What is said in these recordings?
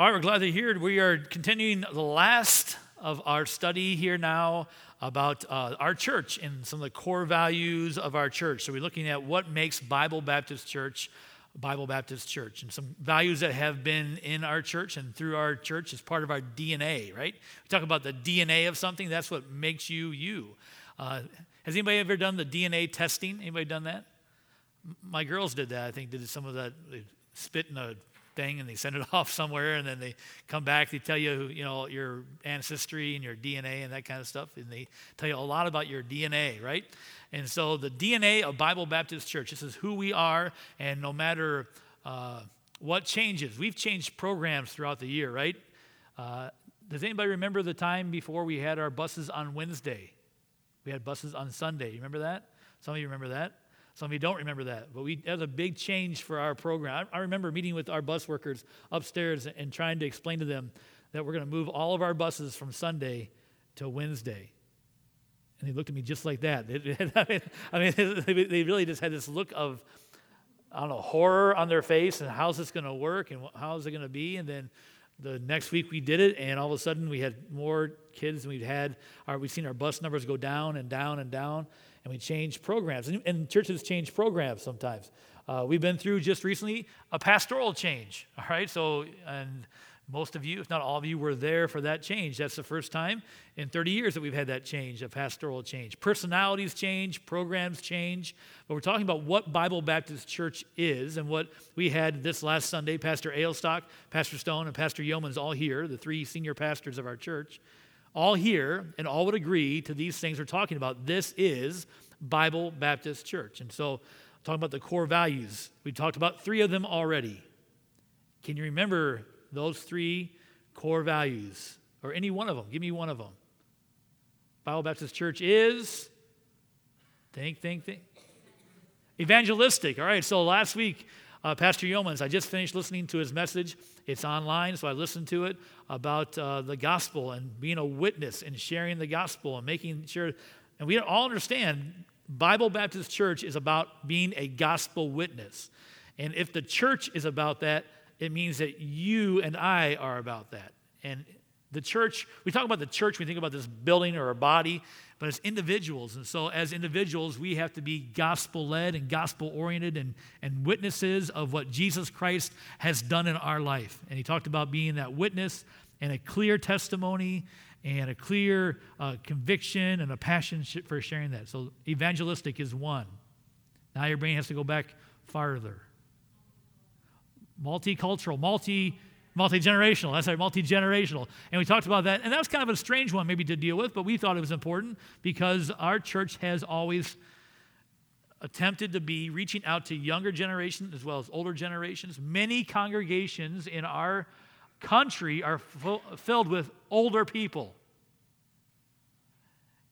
All right, we're glad to hear. We are continuing the last of our study here now about uh, our church and some of the core values of our church. So we're looking at what makes Bible Baptist Church Bible Baptist Church and some values that have been in our church and through our church as part of our DNA, right? We talk about the DNA of something, that's what makes you you. Uh, has anybody ever done the DNA testing? Anybody done that? My girls did that, I think, did some of that. They spit in a thing and they send it off somewhere and then they come back they tell you you know your ancestry and your dna and that kind of stuff. And they tell you a lot about your dna right? And so the dna of bible baptist church this is who we are. And no matter uh, what changes we've changed programs throughout the year right? Uh, does anybody remember the time before we had our buses on wednesday? We had buses on sunday. You remember that? Some of you remember that some of you don't remember that, but we, that was a big change for our program. I, I remember meeting with our bus workers upstairs and trying to explain to them that we're going to move all of our buses from Sunday to Wednesday. And they looked at me just like that. I mean, they really just had this look of, I don't know, horror on their face and how's this going to work and how's it going to be? And then the next week we did it, and all of a sudden we had more kids than we'd had. Our, we've seen our bus numbers go down and down and down and we change programs. And, and churches change programs sometimes. Uh, we've been through just recently a pastoral change, all right? So, and most of you, if not all of you, were there for that change. That's the first time in 30 years that we've had that change, a pastoral change. Personalities change, programs change. But we're talking about what Bible Baptist Church is and what we had this last Sunday. Pastor Ailstock, Pastor Stone, and Pastor Yeomans all here, the three senior pastors of our church all here and all would agree to these things we're talking about. This is Bible Baptist Church. And so, talking about the core values, we talked about three of them already. Can you remember those three core values or any one of them? Give me one of them. Bible Baptist Church is think, think, think. Evangelistic. All right, so last week, uh, Pastor Yeomans, I just finished listening to his message. It's online, so I listened to it about uh, the gospel and being a witness and sharing the gospel and making sure. And we all understand Bible Baptist Church is about being a gospel witness. And if the church is about that, it means that you and I are about that. And the church, we talk about the church, we think about this building or a body, but as individuals. And so, as individuals, we have to be gospel led and gospel oriented and, and witnesses of what Jesus Christ has done in our life. And he talked about being that witness and a clear testimony and a clear uh, conviction and a passion for sharing that. So, evangelistic is one. Now, your brain has to go back farther. Multicultural, multi multi generational. That's right, multi generational. And we talked about that. And that was kind of a strange one, maybe, to deal with, but we thought it was important because our church has always attempted to be reaching out to younger generations as well as older generations. Many congregations in our country are filled with older people.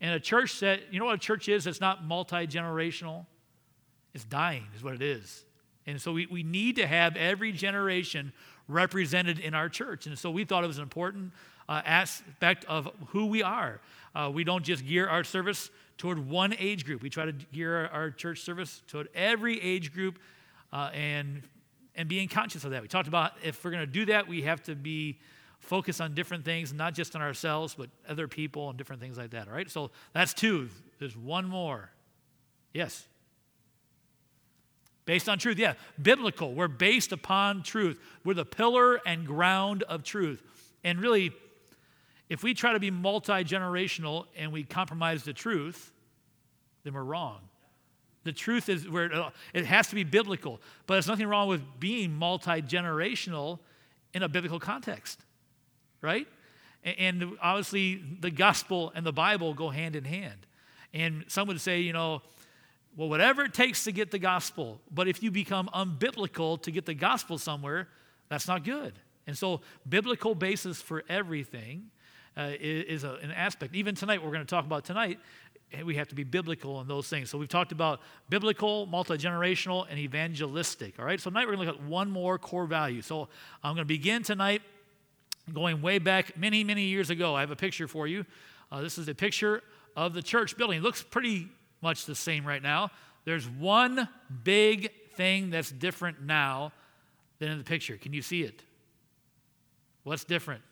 And a church that, you know what a church is? It's not multi generational, it's dying, is what it is. And so we, we need to have every generation represented in our church. And so we thought it was an important uh, aspect of who we are. Uh, we don't just gear our service toward one age group, we try to gear our, our church service toward every age group uh, and, and being conscious of that. We talked about if we're going to do that, we have to be focused on different things, not just on ourselves, but other people and different things like that. All right, so that's two. There's one more. Yes. Based on truth, yeah. Biblical. We're based upon truth. We're the pillar and ground of truth. And really, if we try to be multi generational and we compromise the truth, then we're wrong. The truth is where it has to be biblical, but there's nothing wrong with being multi generational in a biblical context, right? And obviously, the gospel and the Bible go hand in hand. And some would say, you know, well, whatever it takes to get the gospel. But if you become unbiblical to get the gospel somewhere, that's not good. And so, biblical basis for everything uh, is, a, an aspect. Even tonight, we're going to talk about tonight, we have to be biblical in those things. So, we've talked about biblical, multi generational, and evangelistic. All right, so tonight we're going to look at one more core value. So, I'm going to begin tonight going way back many, many years ago. I have a picture for you. Uh, this is a picture of the church building. It looks pretty much the same right now. There's one big thing that's different now than in the picture. Can you see it? What's different?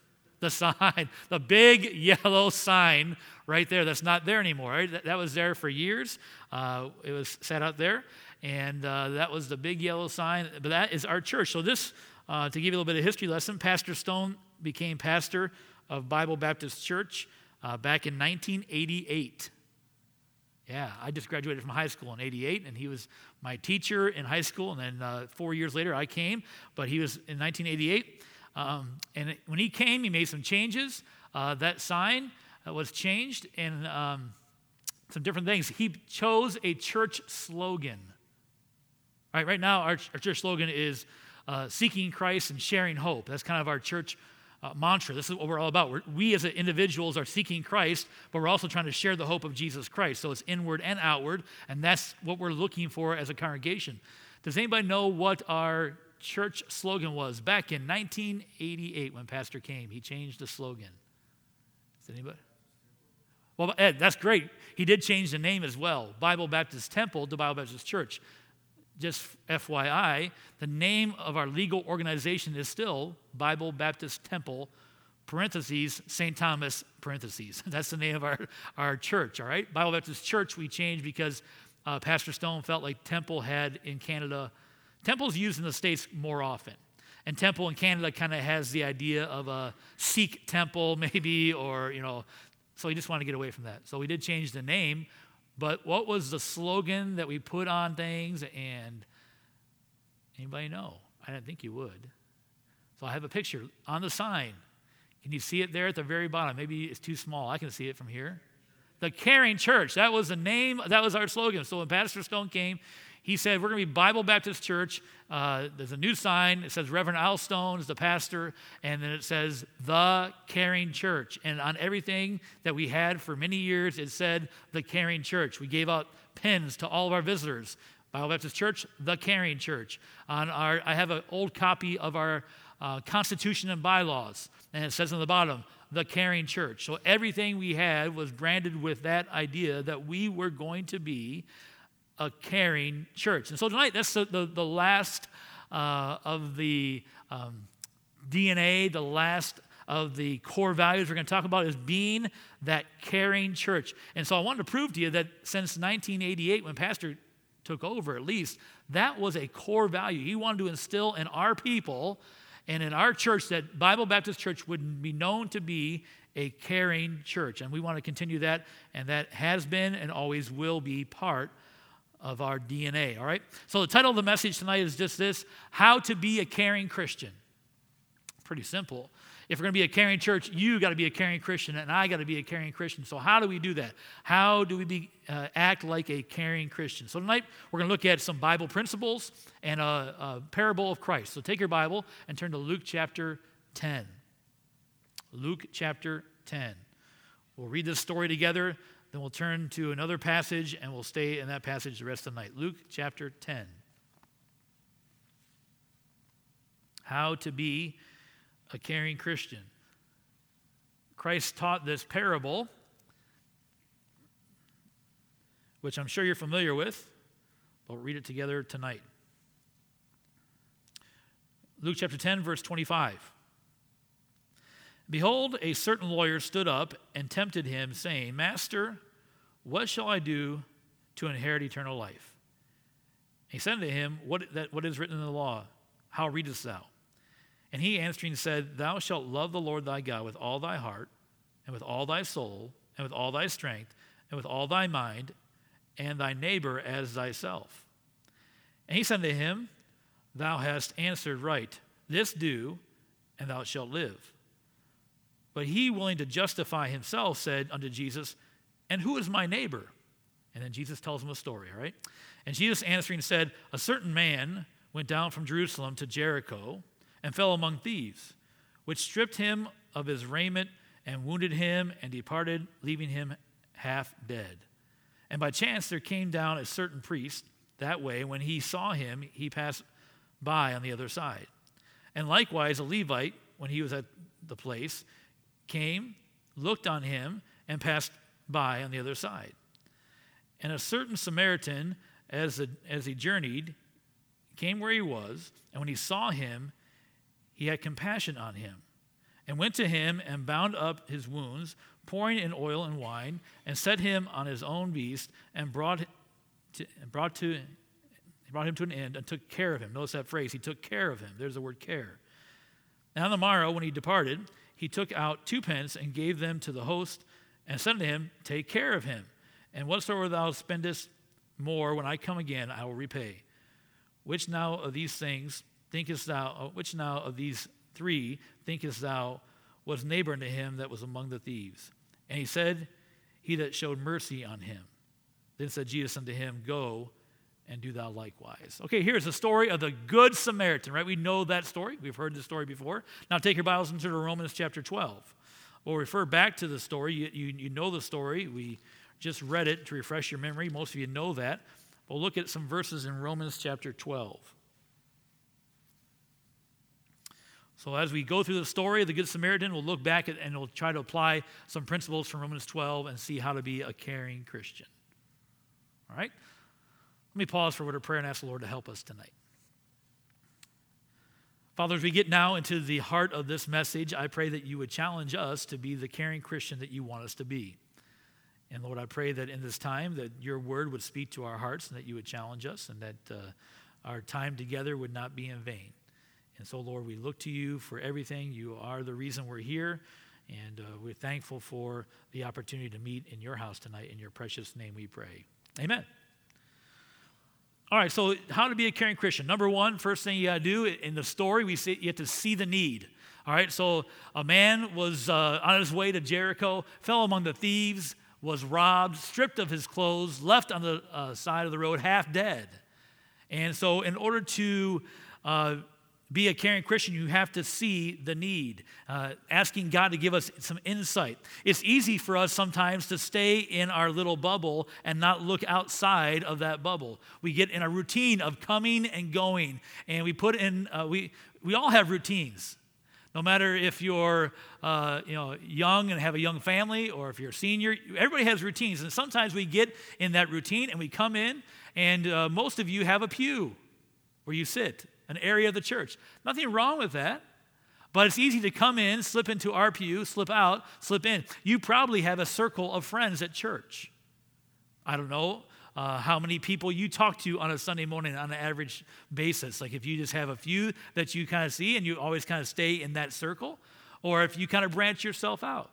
The sign, the big yellow sign right there that's not there anymore. Right? That, that, was there for years. Uh, it was set out there, and uh, that was the big yellow sign. But that is our church. So, this, uh, to give you a little bit of history lesson, Pastor Stone became pastor of Bible Baptist Church uh, back in 1988. Yeah, I just graduated from high school in 88, and he was my teacher in high school. And then uh, four years later, I came, but he was in 1988. Um, and when he came, he made some changes. Uh, that sign uh, was changed and um, some different things. He chose a church slogan. Right, right now, our, our church slogan is uh, seeking Christ and sharing hope. That's kind of our church uh, mantra. This is what we're all about. We're, we as individuals are seeking Christ, but we're also trying to share the hope of Jesus Christ. So it's inward and outward, and that's what we're looking for as a congregation. Does anybody know what our church slogan was back in 1988 when Pastor came? He changed the slogan. Does anybody? Well, Ed, that's great. He did change the name as well Bible Baptist Temple to Bible Baptist Church just FYI, the name of our legal organization is still Bible Baptist Temple, parentheses, St. Thomas, parentheses. That's the name of our, our church, all right? Bible Baptist Church we changed because uh, Pastor Stone felt like temple had in Canada, temple's used in the States more often. And temple in Canada kind of has the idea of a Sikh temple, maybe, or, you know, so he just wanted to get away from that. So we did change the name but what was the slogan that we put on things? And anybody know? I didn't think you would. So I have a picture on the sign. Can you see it there at the very bottom? Maybe it's too small. I can see it from here. The Caring Church. That was the name, that was our slogan. So when Pastor Stone came, he said, We're going to be Bible Baptist Church. Uh, there's a new sign. It says Reverend Al Stone is the pastor. And then it says The Caring Church. And on everything that we had for many years, it said The Caring Church. We gave out pins to all of our visitors. Bible Baptist Church, The Caring Church. On our, I have an old copy of our uh, Constitution and bylaws. And it says on the bottom, the caring church. So everything we had was branded with that idea that we were going to be a caring church. And so tonight, that's the, the, the last uh, of the um, DNA, the last of the core values we're going to talk about is being that caring church. And so I wanted to prove to you that since 1988, when Pastor took over, at least, that was a core value. He wanted to instill in our people and in our church that Bible Baptist Church would be known to be a caring church. And we want to continue that, and that has been and always will be part of our DNA, all right? So the title of the message tonight is just this How to Be a Caring Christian. Pretty simple. If we're going to be a caring church, you got to be a caring Christian, and I got to be a caring Christian. So, how do we do that? How do we be, uh, act like a caring Christian? So, tonight we're going to look at some Bible principles and a, a parable of Christ. So, take your Bible and turn to Luke chapter 10. Luke chapter 10. We'll read this story together. Then we'll turn to another passage and we'll stay in that passage the rest of the night. Luke chapter 10. How to be a caring Christian. Christ taught this parable, which I'm sure you're familiar with. We'll read it together tonight. Luke chapter 10, verse 25. Behold, a certain lawyer stood up and tempted him, saying, Master, what shall I do to inherit eternal life? He said to him, what, that, what is written in the law? How readest thou? And he answering said, Thou shalt love the Lord thy God with all thy heart, and with all thy soul, and with all thy strength, and with all thy mind, and thy neighbor as thyself. And he said to him, Thou hast answered right. This do, and thou shalt live. But he, willing to justify himself, said unto Jesus, And who is my neighbor? And then Jesus tells him a story, all right? And Jesus answering said, A certain man went down from Jerusalem to Jericho and fell among thieves, which stripped him of his raiment and wounded him and departed, leaving him half dead. And by chance there came down a certain priest that way. When he saw him, he passed by on the other side. And likewise, a Levite, when he was at the place, came, looked on him, and passed by on the other side. And a certain Samaritan, as, the, as he journeyed, came where he was, and when he saw him, he had compassion on him, and went to him and bound up his wounds, pouring in oil and wine, and set him on his own beast, and brought, to, brought, to, brought him to an end and took care of him. Notice that phrase, he took care of him. There's the word care. And on the morrow, when he departed, he took out two pence and gave them to the host, and said to him, Take care of him, and whatsoever thou spendest more, when I come again, I will repay. Which now of these things thinkest thou, uh, which now of these three thinkest thou was neighbor unto him that was among the thieves? And he said, He that showed mercy on him. Then said Jesus unto him, Go and do thou likewise. Okay, here's the story of the Good Samaritan, right? We know that story. We've heard the story before. Now take your Bibles into Romans chapter 12. We'll refer back to the story. You, you, you know the story. We just read it to refresh your memory. Most of you know that. We'll look at some verses in Romans chapter 12. So, as we go through the story of the Good Samaritan, we'll look back at, and we'll try to apply some principles from Romans 12 and see how to be a caring Christian. All right? Let me pause for a word of prayer and ask the Lord to help us tonight. Father, as we get now into the heart of this message, I pray that you would challenge us to be the caring Christian that you want us to be. And Lord, I pray that in this time that your word would speak to our hearts and that you would challenge us and that uh, our time together would not be in vain. And so, Lord, we look to you for everything. You are the reason we're here. And uh, we're thankful for the opportunity to meet in your house tonight. In your precious name we pray. Amen. All right, so how to be a caring Christian. Number one, first thing you got to do in the story, we see you have to see the need. All right, so a man was uh, on his way to Jericho, fell among the thieves, was robbed, stripped of his clothes, left on the uh, side of the road, half dead. And so, in order to uh, be a caring Christian, you have to see the need, uh, asking God to give us some insight. It's easy for us sometimes to stay in our little bubble and not look outside of that bubble. We get in a routine of coming and going, and we put in, uh, we, we all have routines. No matter if you're uh, you know, young and have a young family or if you're a senior, everybody has routines. And sometimes we get in that routine and we come in, and uh, most of you have a pew where you sit an area of the church. Nothing wrong with that. But it's easy to come in, slip into our pew, slip out, slip in. You probably have a circle of friends at church. I don't know uh, how many people you talk to on a Sunday morning on an average basis. Like if you just have a few that you kind of see and you always kind of stay in that circle, or if you kind of branch yourself out.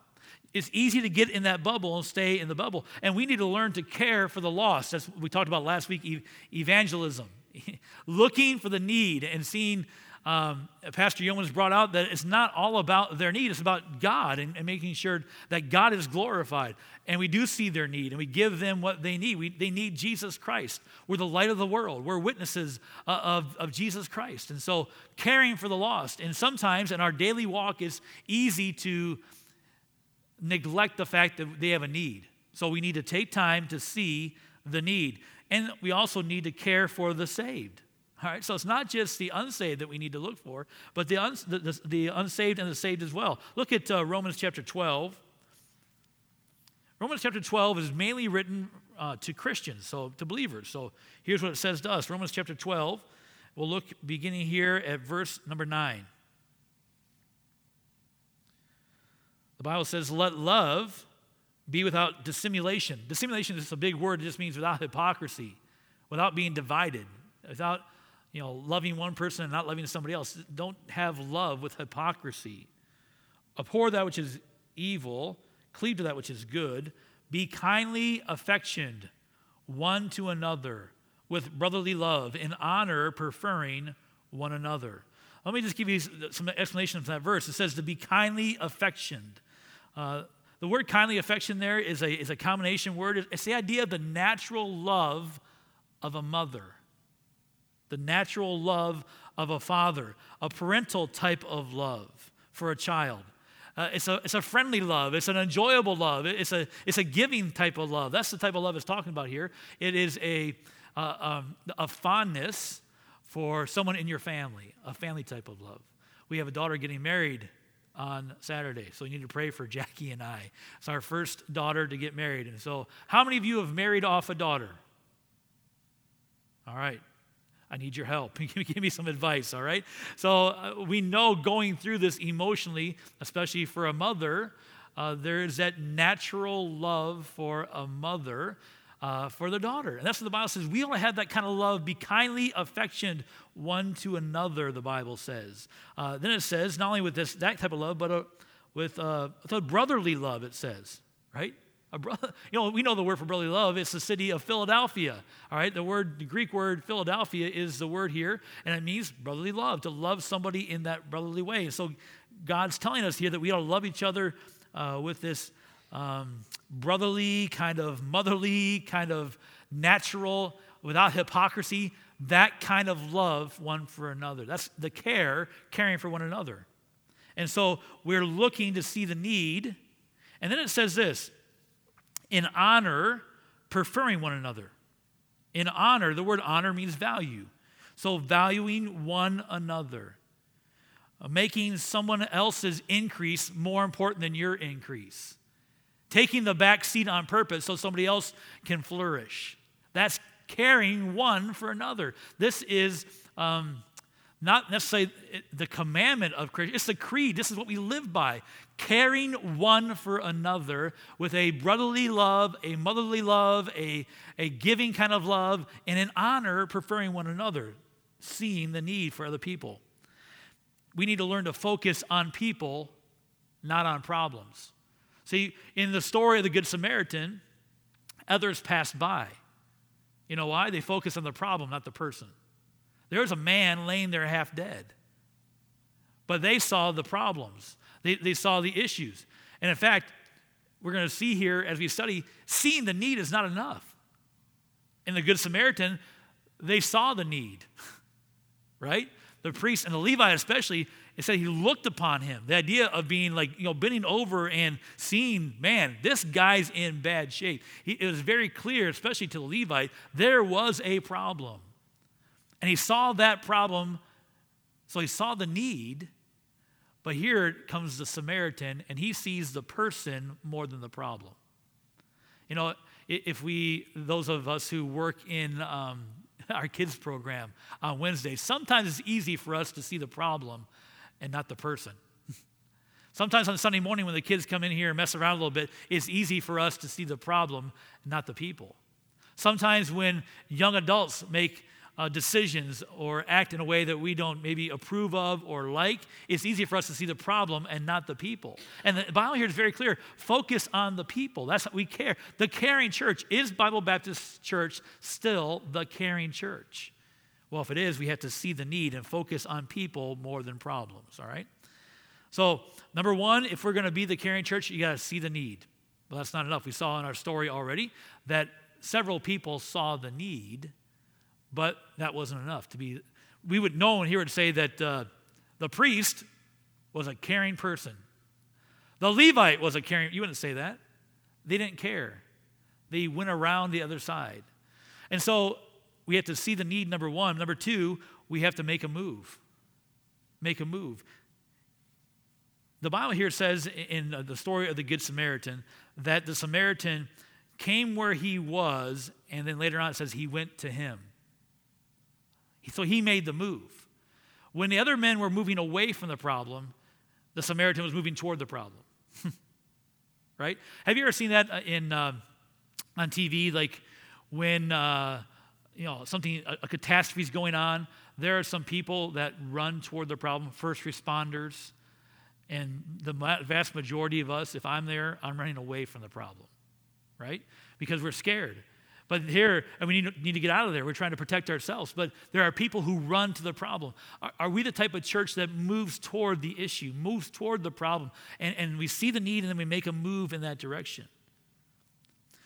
It's easy to get in that bubble and stay in the bubble. And we need to learn to care for the lost. That's what we talked about last week evangelism. looking for the need and seeing um, Pastor Yeomans brought out that it's not all about their need, it's about God and, and, making sure that God is glorified. And we do see their need and we give them what they need. We, they need Jesus Christ. We're the light of the world, we're witnesses uh, of, of Jesus Christ. And so, caring for the lost. And sometimes in our daily walk, it's easy to neglect the fact that they have a need. So, we need to take time to see the need. And we also need to care for the saved. All right, so it's not just the unsaved that we need to look for, but the, uns- the, the, the unsaved and the saved as well. Look at uh, Romans chapter 12. Romans chapter 12 is mainly written uh, to Christians, so to believers. So here's what it says to us Romans chapter 12. We'll look beginning here at verse number 9. The Bible says, Let love be without dissimulation. Dissimulation is just a big word. It just means without hypocrisy, without being divided, without you know, loving one person and not loving somebody else. Don't have love with hypocrisy. Abhor that which is evil, cleave to that which is good. Be kindly affectioned one to another with brotherly love, in honor, preferring one another. Let me just give you some explanation of that verse. It says to be kindly affectioned. Uh, the word kindly affection there is a, is a combination word. It's the idea of the natural love of a mother, the natural love of a father, a parental type of love for a child. Uh, it's, a, it's a friendly love. It's an enjoyable love. It's a, it's a giving type of love. That's the type of love it's talking about here. It is a, uh, um, a fondness for someone in your family, a family type of love. We have a daughter getting married on Saturday. So you need to pray for Jackie and I. It's our first daughter to get married. And so, how many of you have married off a daughter? All right. I need your help. Give me some advice, all right? So uh, we know going through this emotionally, especially for a mother, uh, there is that natural love for a mother uh, for the daughter. And that's what the Bible says. We only have that kind of love. Be kindly affectioned one to another, the Bible says. Uh, then it says, not only with this that type of love, but uh, with, uh, with brotherly love, it says, right? A brother, you know, we know the word for brotherly love. It's the city of Philadelphia. All right, the word, the Greek word Philadelphia is the word here, and it means brotherly love, to love somebody in that brotherly way. So God's telling us here that we ought to love each other uh, with this um, brotherly, kind of motherly, kind of natural, without hypocrisy, that kind of love one for another. That's the care, caring for one another. And so we're looking to see the need. And then it says this in honor, preferring one another. In honor, the word honor means value. So valuing one another, making someone else's increase more important than your increase, taking the back seat on purpose so somebody else can flourish. That's caring one for another. This is um, not necessarily the commandment of Christian, it's the creed. This is what we live by. Caring one for another with a brotherly love, a motherly love, a, a giving kind of love, and in honor, preferring one another, seeing the need for other people. We need to learn to focus on people, not on problems. See, in the story of the Good Samaritan, others passed by. You know why? They focus on the problem, not the person. There was a man laying there half dead. But they saw the problems, they, they saw the issues. And in fact, we're going to see here as we study, seeing the need is not enough. In the Good Samaritan, they saw the need, right? The priest and the Levite, especially, it said he looked upon him. The idea of being like, you know, bending over and seeing, man, this guy's in bad shape. He, it was very clear, especially to the Levite, there was a problem. And he saw that problem, so he saw the need. But here comes the Samaritan, and he sees the person more than the problem. You know, if we, those of us who work in um, our kids program on Wednesday, sometimes it's easy for us to see the problem and not the person. Sometimes on Sunday morning, when the kids come in here and mess around a little bit, it's easy for us to see the problem, not the people. Sometimes when young adults make uh, decisions or act in a way that we don't maybe approve of or like, it's easy for us to see the problem and not the people. And the Bible here is very clear focus on the people. That's what we care. The caring church is Bible Baptist Church still the caring church? Well, if it is, we have to see the need and focus on people more than problems, all right? So, number one, if we're going to be the caring church, you got to see the need. Well, that's not enough. We saw in our story already that several people saw the need but that wasn't enough to be. We would know and hear it say that uh, the priest was a caring person. The Levite was a caring. You wouldn't say that. They didn't care. They went around the other side, and so we have to see the need. Number one. Number two, we have to make a move. Make a move. The Bible here says in the story of the Good Samaritan that the Samaritan came where he was, and then later on it says he went to him. So he made the move. When the other men were moving away from the problem, the Samaritan was moving toward the problem. right? Have you ever seen that uh, in uh, on TV? Like when uh, you know something a, a catastrophe is going on, there are some people that run toward the problem. First responders, and the vast majority of us, if I'm there, I'm running away from the problem, right? Because we're scared. But here, and we need, need to get out of there. We're trying to protect ourselves. But there are people who run to the problem. Are, are, we the type of church that moves toward the issue, moves toward the problem, and, and we see the need and then we make a move in that direction?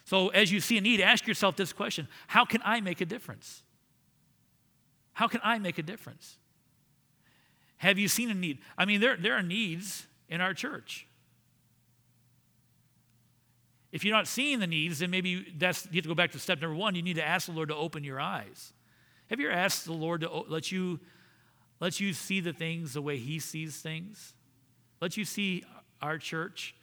So as you see a need, ask yourself this question How can I make a difference? How can I make a difference? Have you seen a need? I mean, there, there are needs in our church. If you're not seeing the needs, then maybe that's you have to go back to step number one. You need to ask the Lord to open your eyes. Have you ever asked the Lord to let you let you see the things the way He sees things? Let you see our church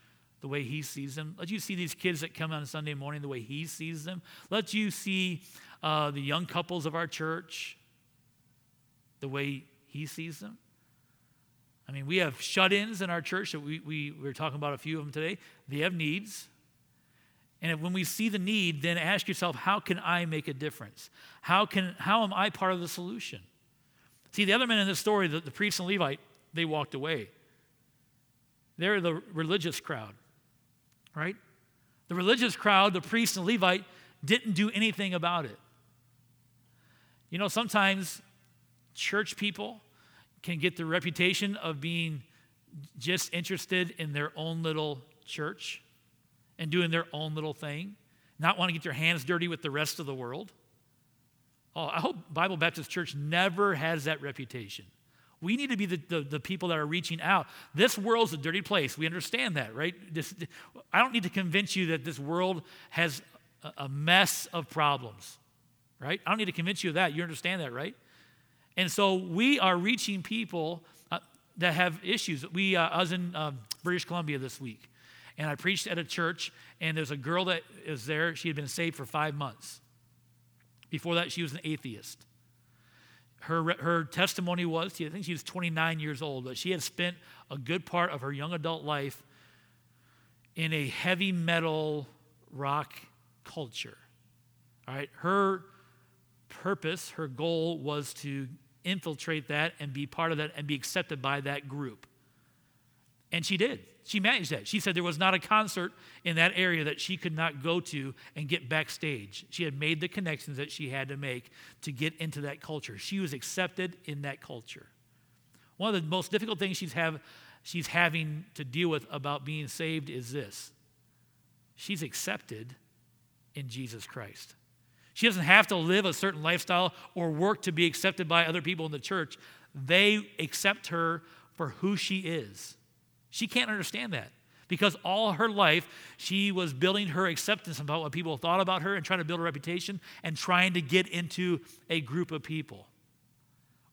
the way He sees them. Let you see these kids that come on Sunday morning the way He sees them. Let you see uh, the young couples of our church the way He sees them? I mean, we have shut ins in our church that we, we, we were talking about a few of them today. They have needs. And when we see the need, then ask yourself, how can I make a difference? How, can, how am I part of the solution? See, the other men in this story, the, the priest and Levite, they walked away. They're the religious crowd, right? The religious crowd, the priest and Levite, didn't do anything about it. You know, sometimes church people can get the reputation of being just interested in their own little church and doing their own little thing, not want to get their hands dirty with the rest of the world. Oh, I hope Bible Baptist Church never has that reputation. We need to be the, the, the, people that are reaching out. This world's a dirty place. We understand that, right? This, I don't need to convince you that this world has a, mess of problems, right? I don't need to convince you of that. You understand that, right? And so we are reaching people uh, that have issues. We, uh, I was in uh, British Columbia this week, and I preached at a church, and there's a girl that is there. She had been saved for five months. Before that, she was an atheist. Her, her testimony was, I think she was 29 years old, but she had spent a good part of her young adult life in a heavy metal rock culture. All right, her purpose, her goal was to infiltrate that and be part of that and be accepted by that group. And she did. She managed that. She said there was not a concert in that area that she could not go to and get backstage. She had made the connections that she had to make to get into that culture. She was accepted in that culture. One of the most difficult things she's, have, she's having to deal with about being saved is this she's accepted in Jesus Christ. She doesn't have to live a certain lifestyle or work to be accepted by other people in the church. They accept her for who she is. She can't understand that because all her life she was building her acceptance about what people thought about her and trying to build a reputation and trying to get into a group of people.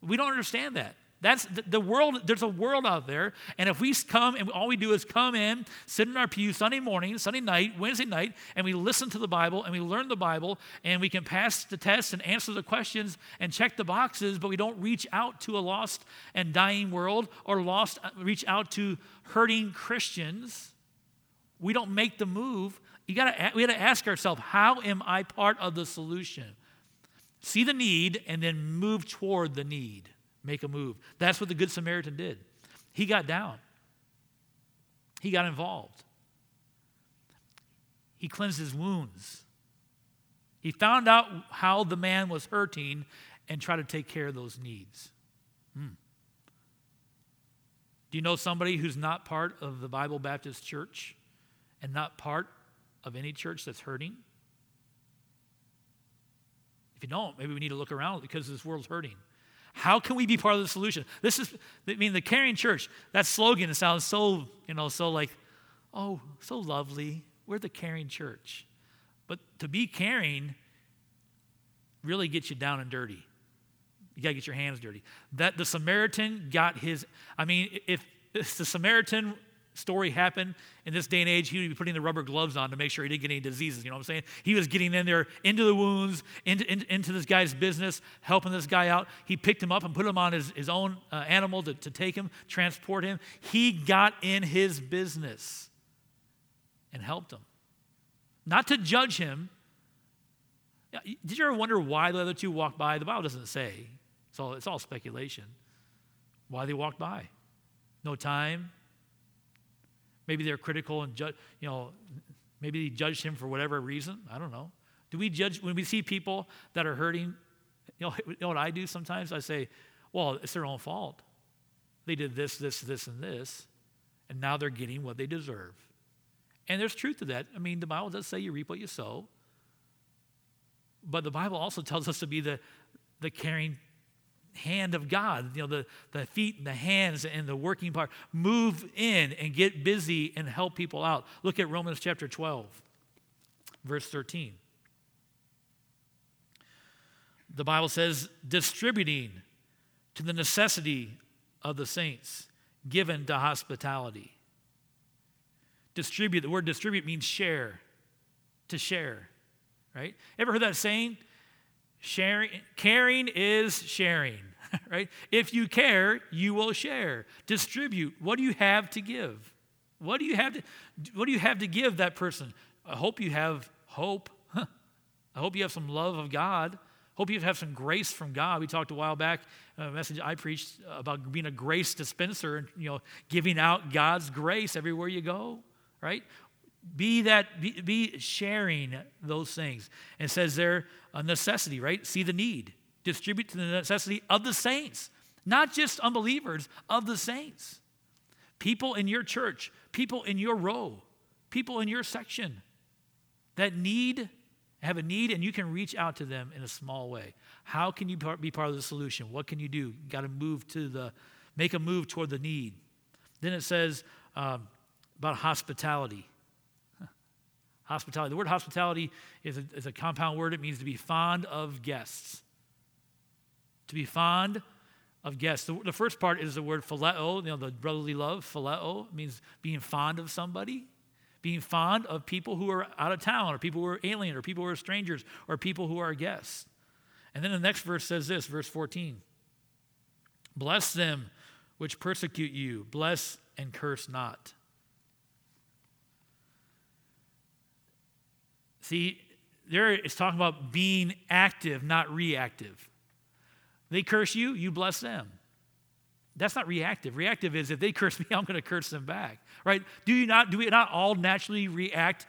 We don't understand that. That's the world, there's a world out there. And if we come and all we do is come in, sit in our pew Sunday morning, Sunday night, Wednesday night, and we listen to the Bible and we learn the Bible and we can pass the tests and answer the questions and check the boxes, but we don't reach out to a lost and dying world or lost, uh, reach out to hurting Christians, we don't make the move. You gotta, we got to ask ourselves, how am I part of the solution? See the need and then move toward the need make a move. That's what the Good Samaritan did. He got down, he got involved, he cleansed his wounds. He found out how the man was hurting and tried to take care of those needs. Hmm. Do you know somebody who's not part of the Bible Baptist Church and not part of any church that's hurting? If you don't, maybe we need to look around because this world's hurting. How can we be part of the solution? This is, I mean, the caring church, that slogan sounds so, you know, so like, oh, so lovely. We're the caring church. But to be caring really gets you down and dirty. You got to get your hands dirty. That the Samaritan got his, I mean, if, if the Samaritan story happened in this day and age, he would be putting the rubber gloves on to make sure he didn't get any diseases. You know what I'm saying? He was getting in there into the wounds, into, into, into this guy's business, helping this guy out. He picked him up and put him on his, his own uh, animal to, to take him, transport him. He got in his business and helped him. Not to judge him. Did you ever wonder why the other two walked by? The Bible doesn't say. It's all, it's all speculation. Why they walked by. No time, Maybe they're critical and judge, you know, maybe they judged him for whatever reason. I don't know. Do we judge when we see people that are hurting? You know, you know what I do sometimes? I say, well, it's their own fault. They did this, this, this, and this, and now they're getting what they deserve. And there's truth to that. I mean, the Bible does say you reap what you sow. But the Bible also tells us to be the, the caring hand of God, you know, the, the feet and the hands and the working part. Move in and get busy and help people out. Look at Romans chapter 12, verse 13. The Bible says, distributing to the necessity of the saints, given to hospitality. Distribute, the word distribute means share, to share, right? Ever heard that saying? Sharing, caring is sharing. right? If you care, you will share. Distribute. What do you have to give? What do you have to what do you have to give that person? I hope you have hope. I hope you have some love of God. Hope you have some grace from God. We talked a while back, a message I preached about being a grace dispenser and you know giving out God's grace everywhere you go, right? Be that be, be sharing those things. And says there a necessity, right? See the need. Distribute to the necessity of the saints, not just unbelievers, of the saints. People in your church, people in your row, people in your section that need have a need and you can reach out to them in a small way. How can you be part of the solution? What can you do? You got to move to the, make a move toward the need. Then it says um, about hospitality. Hospitality. The word hospitality is a, is a compound word. It means to be fond of guests. To be fond of guests. The, the first part is the word phileo, you know, the brotherly love. Phileo means being fond of somebody being fond of people who are out of town, or people who are alien, or people who are strangers, or people who are guests. And then the next verse says this, verse 14 Bless them which persecute you, bless and curse not. See, there it's talking about being active, not reactive. They curse you, you bless them. That's not reactive. Reactive is if they curse me, I'm going to curse them back. Right? Do you not do we not all naturally react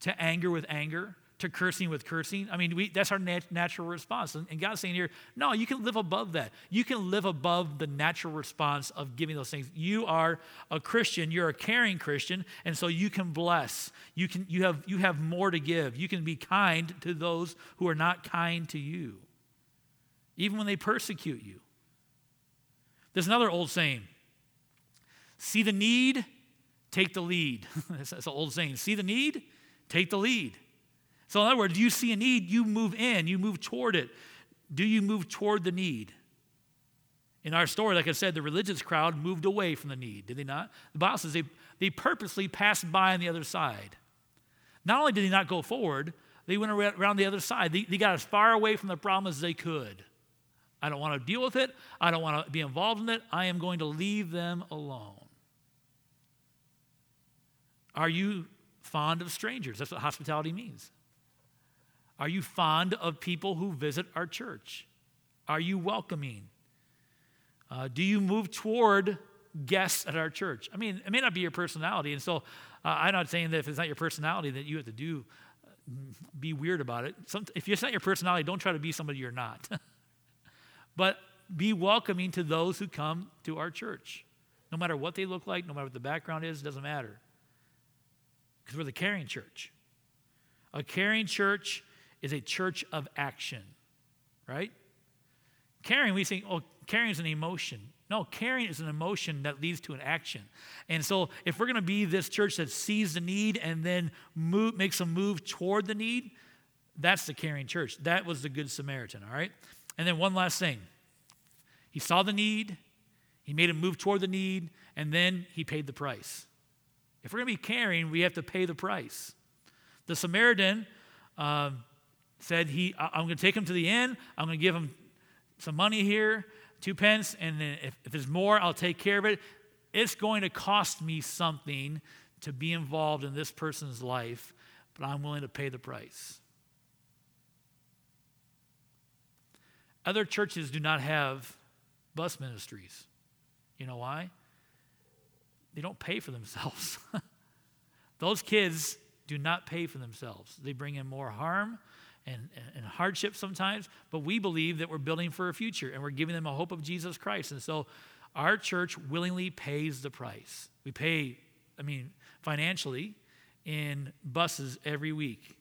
to anger with anger, to cursing with cursing? I mean, we, that's our nat- natural response. And, and God's saying here, no, you can live above that. You can live above the natural response of giving those things. You are a Christian, you're a caring Christian, and so you can bless. You can you have you have more to give. You can be kind to those who are not kind to you. Even when they persecute you. There's another old saying see the need, take the lead. that's, an old saying. See the need, take the lead. So, in other words, you see a need, you move in, you move toward it. Do you move toward the need? In our story, like I said, the religious crowd moved away from the need, did they not? The Bible says they, they purposely passed by on the other side. Not only did they not go forward, they went around the other side. They, they got as far away from the problem as they could. I don't want to deal with it. I don't want to be involved in it. I am going to leave them alone. Are you fond of strangers? That's what hospitality means. Are you fond of people who visit our church? Are you welcoming? Uh, do you move toward guests at our church? I mean, it may not be your personality, and so uh, I'm not saying that if it's not your personality that you have to do, uh, be weird about it. Some, if it's not your personality, don't try to be somebody you're not. but be welcoming to those who come to our church. No matter what they look like, no matter what the background is, doesn't matter. Because we're the caring church. A caring church is a church of action, right? Caring, we think, oh, caring is an emotion. No, caring is an emotion that leads to an action. And so, if we're going to be this church that sees the need and then move, makes a move toward the need, that's the caring church. That was the Good Samaritan, all right? And then one last thing. He saw the need, he made a move toward the need, and then he paid the price. If we're going to be caring, we have to pay the price. The Samaritan uh, said, he, I'm going to take him to the inn, I'm going to give him some money here, two pence, and then if, if there's more, I'll take care of it. It's going to cost me something to be involved in this person's life, but I'm willing to pay the price. Other churches do not have bus ministries. You know why? They don't pay for themselves. Those kids do not pay for themselves. They bring in more harm and, and, hardship sometimes, but we believe that we're building for a future and we're giving them a hope of Jesus Christ. And so our church willingly pays the price. We pay, I mean, financially in buses every week.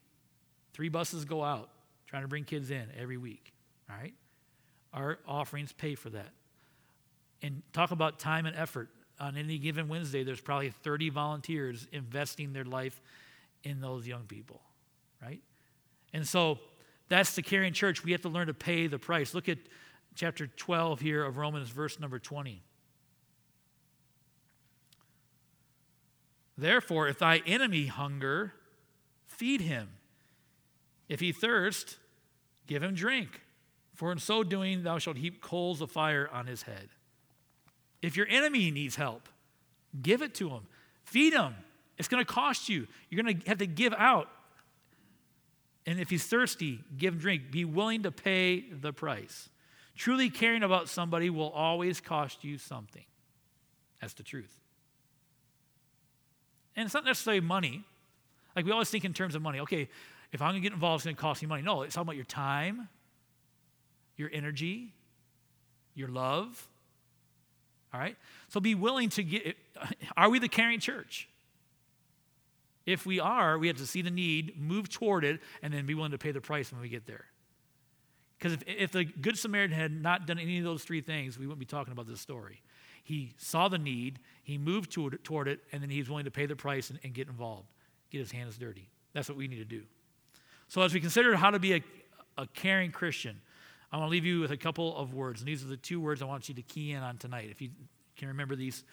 Three buses go out trying to bring kids in every week. All right? Our offerings pay for that. And talk about time and effort. On any given Wednesday, there's probably 30 volunteers investing their life in those young people, right? And so that's the caring church. We have to learn to pay the price. Look at chapter 12 here of Romans, verse number 20. Therefore, if thy enemy hunger, feed him. If he thirst, give him drink. for in so doing thou shalt heap coals of fire on his head. If your enemy needs help, give it to him. Feed him. It's going to cost you. You're going to have to give out. And if he's thirsty, give him drink. Be willing to pay the price. Truly caring about somebody will always cost you something. That's the truth. And it's not necessarily money. Like we always think in terms of money. Okay, if I'm going to get involved, it's going to cost me money. No, it's all about your time, your energy, your love. All right? So be willing to get. Are we the caring church? If we are, we have to see the need, move toward it, and then be willing to pay the price when we get there. Because if, if the Good Samaritan had not done any of those three things, we wouldn't be talking about this story. He saw the need, he moved toward, toward it, and then he was willing to pay the price and, and get involved, get his hands dirty. That's what we need to do. So, as we consider how to be a, a caring Christian, I want to leave you with a couple of words. And these are the two words I want you to key in on tonight. If you can remember these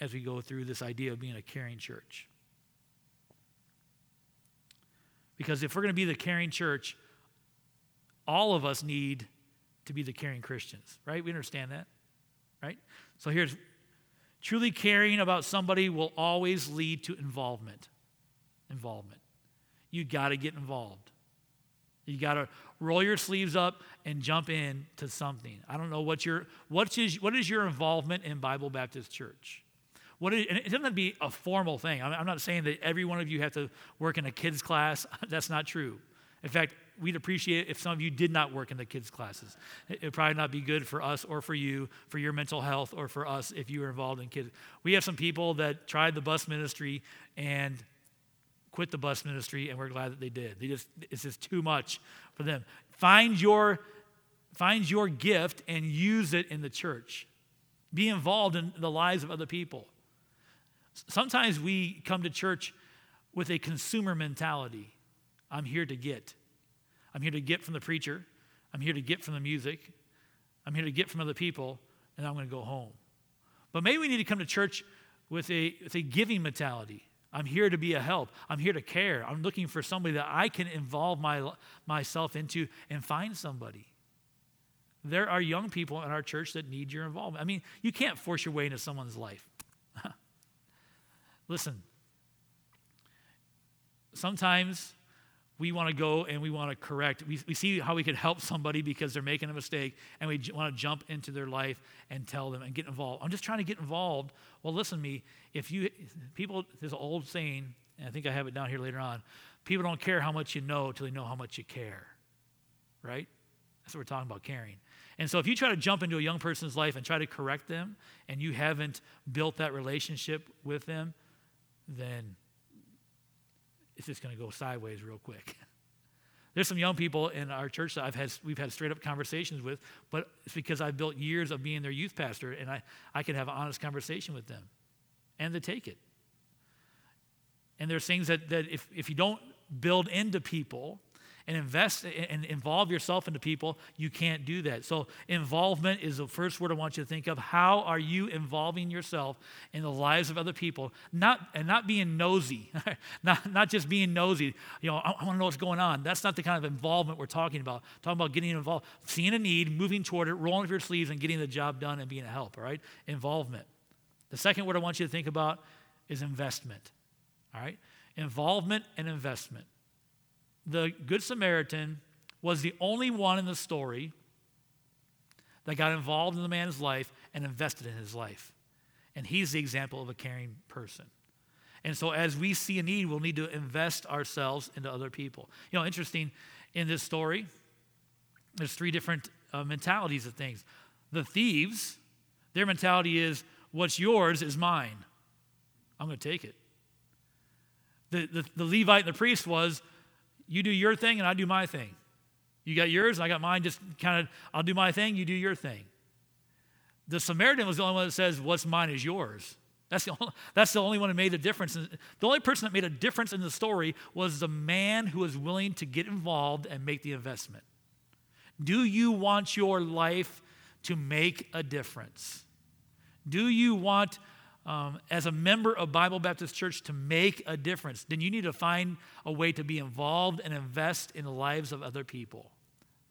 as we go through this idea of being a caring church. Because if we're going to be the caring church, all of us need to be the caring Christians, right? We understand that, right? So here's truly caring about somebody will always lead to involvement. Involvement. You got to get involved. You got to roll your sleeves up and jump in to something. I don't know what your what is what is your involvement in Bible Baptist Church? What is, and it doesn't have to be a formal thing. I'm not saying that every one of you have to work in a kids class. That's not true. In fact, we'd appreciate if some of you did not work in the kids' classes. It would probably not be good for us or for you, for your mental health, or for us if you were involved in kids. We have some people that tried the bus ministry and quit the bus ministry, and we're glad that they did. They just it's just too much for them. Find your find your gift and use it in the church. Be involved in the lives of other people. Sometimes we come to church with a consumer mentality. I'm here to get. I'm here to get from the preacher. I'm here to get from the music. I'm here to get from other people, and I'm going to go home. But maybe we need to come to church with a, with a giving mentality. I'm here to be a help. I'm here to care. I'm looking for somebody that I can involve my, myself into and find somebody. There are young people in our church that need your involvement. I mean, you can't force your way into someone's life. Listen, sometimes we want to go and we want to correct. We, we see how we could help somebody because they're making a mistake, and we j- want to jump into their life and tell them and get involved. I'm just trying to get involved. Well, listen to me. If you, people, there's an old saying, and I think I have it down here later on people don't care how much you know until they know how much you care, right? That's what we're talking about caring. And so if you try to jump into a young person's life and try to correct them, and you haven't built that relationship with them, then it's just going to go sideways real quick. There's some young people in our church that I've had, we've had straight up conversations with, but it's because I've built years of being their youth pastor and I, I can have an honest conversation with them. And they take it. And there's things that, that if, if you don't build into people, and invest and involve yourself into people, you can't do that. So, involvement is the first word I want you to think of. How are you involving yourself in the lives of other people? Not and not being nosy, not, not just being nosy. You know, I, I want to know what's going on. That's not the kind of involvement we're talking about. talking about getting involved, seeing a need, moving toward it, rolling up your sleeves, and getting the job done and being a help. All right, involvement. The second word I want you to think about is investment. All right, involvement and investment the Good Samaritan was the only one in the story that got involved in the man's life and invested in his life. And he's the example of a caring person. And so, as we see a need, we'll need to invest ourselves into other people. You know, interesting in this story, there's three different uh, mentalities of things. The thieves, their mentality is, what's yours is mine. I'm going to take it. The, the, the Levite and the priest was, you do your thing and I do my thing. You got yours and I got mine. Just kind of, I'll do my thing, you do your thing. The Samaritan was the only one that says, What's mine is yours. That's the, only, that's the only one that made a difference. The only person that made a difference in the story was the man who was willing to get involved and make the investment. Do you want your life to make a difference? Do you want um, as a member of Bible Baptist Church to make a difference, then you need to find a way to be involved and invest in the lives of other people.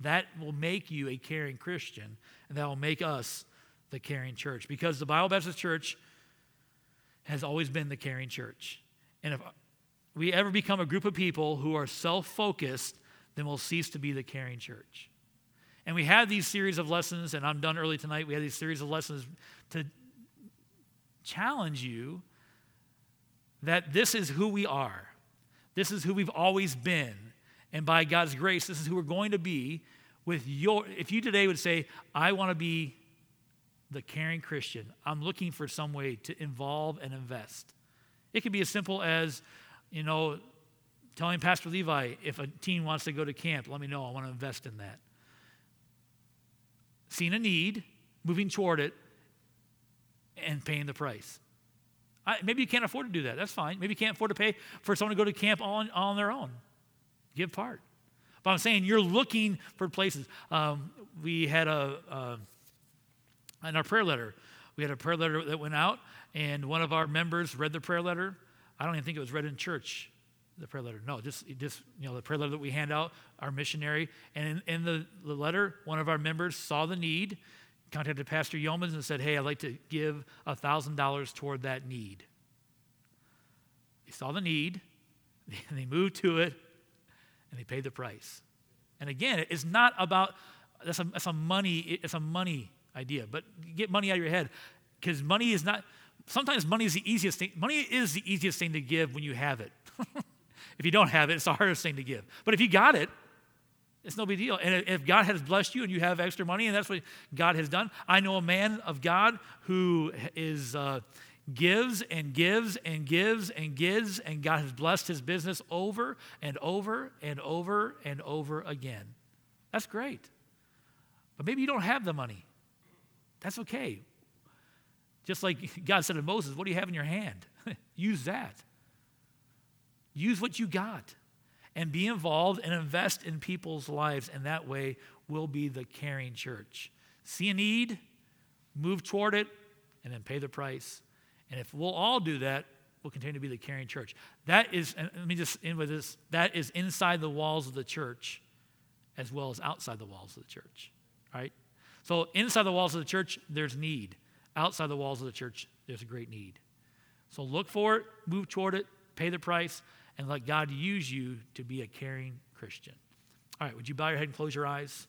That will make you a caring Christian, and that will make us the caring church because the Bible Baptist Church has always been the caring church. And if we ever become a group of people who are self focused, then we'll cease to be the caring church. And we had these series of lessons, and I'm done early tonight. We had these series of lessons to challenge you that this is who we are. This is who we've always been. And by God's grace, this is who we're going to be with your if you today would say, I want to be the caring Christian, I'm looking for some way to involve and invest. It could be as simple as, you know, telling Pastor Levi, if a teen wants to go to camp, let me know. I want to invest in that. Seeing a need, moving toward it, and paying the price. I, maybe you can't afford to do that. That's fine. Maybe you can't afford to pay for someone to go to camp on, on their own. Give part. But I'm saying you're looking for places. Um, we had a, uh, in our prayer letter, we had a prayer letter that went out, and one of our members read the prayer letter. I don't even think it was read in church, the prayer letter. No, just, just you know, the prayer letter that we hand out, our missionary. And in, in the, the letter, one of our members saw the need, contacted Pastor Yeomans and said, Hey, I'd like to give $1,000 toward that need. They saw the need, and they moved to it, and they paid the price. And again, it's not about that's a, that's a money it's a money idea, but get money out of your head because money is not. Sometimes money is the easiest thing. Money is the easiest thing to give when you have it. if you don't have it, it's the hardest thing to give. But if you got it, it's no big deal. And if God has blessed you and you have extra money, and that's what God has done, I know a man of God who is uh, gives and gives and gives and gives, and God has blessed his business over and over and over and over again. That's great. But maybe you don't have the money. That's okay. Just like God said to Moses, What do you have in your hand? Use that. Use what you got and be involved and invest in people's lives, and that way we'll be the caring church. See a need, move toward it, and then pay the price and if we'll all do that, we'll continue to be the caring church. That is, let me just end with this that is inside the walls of the church as well as outside the walls of the church, right? So inside the walls of the church, there's need. Outside the walls of the church, there's a great need. So look for it, move toward it, pay the price, and let God use you to be a caring Christian. All right, would you bow your head and close your eyes?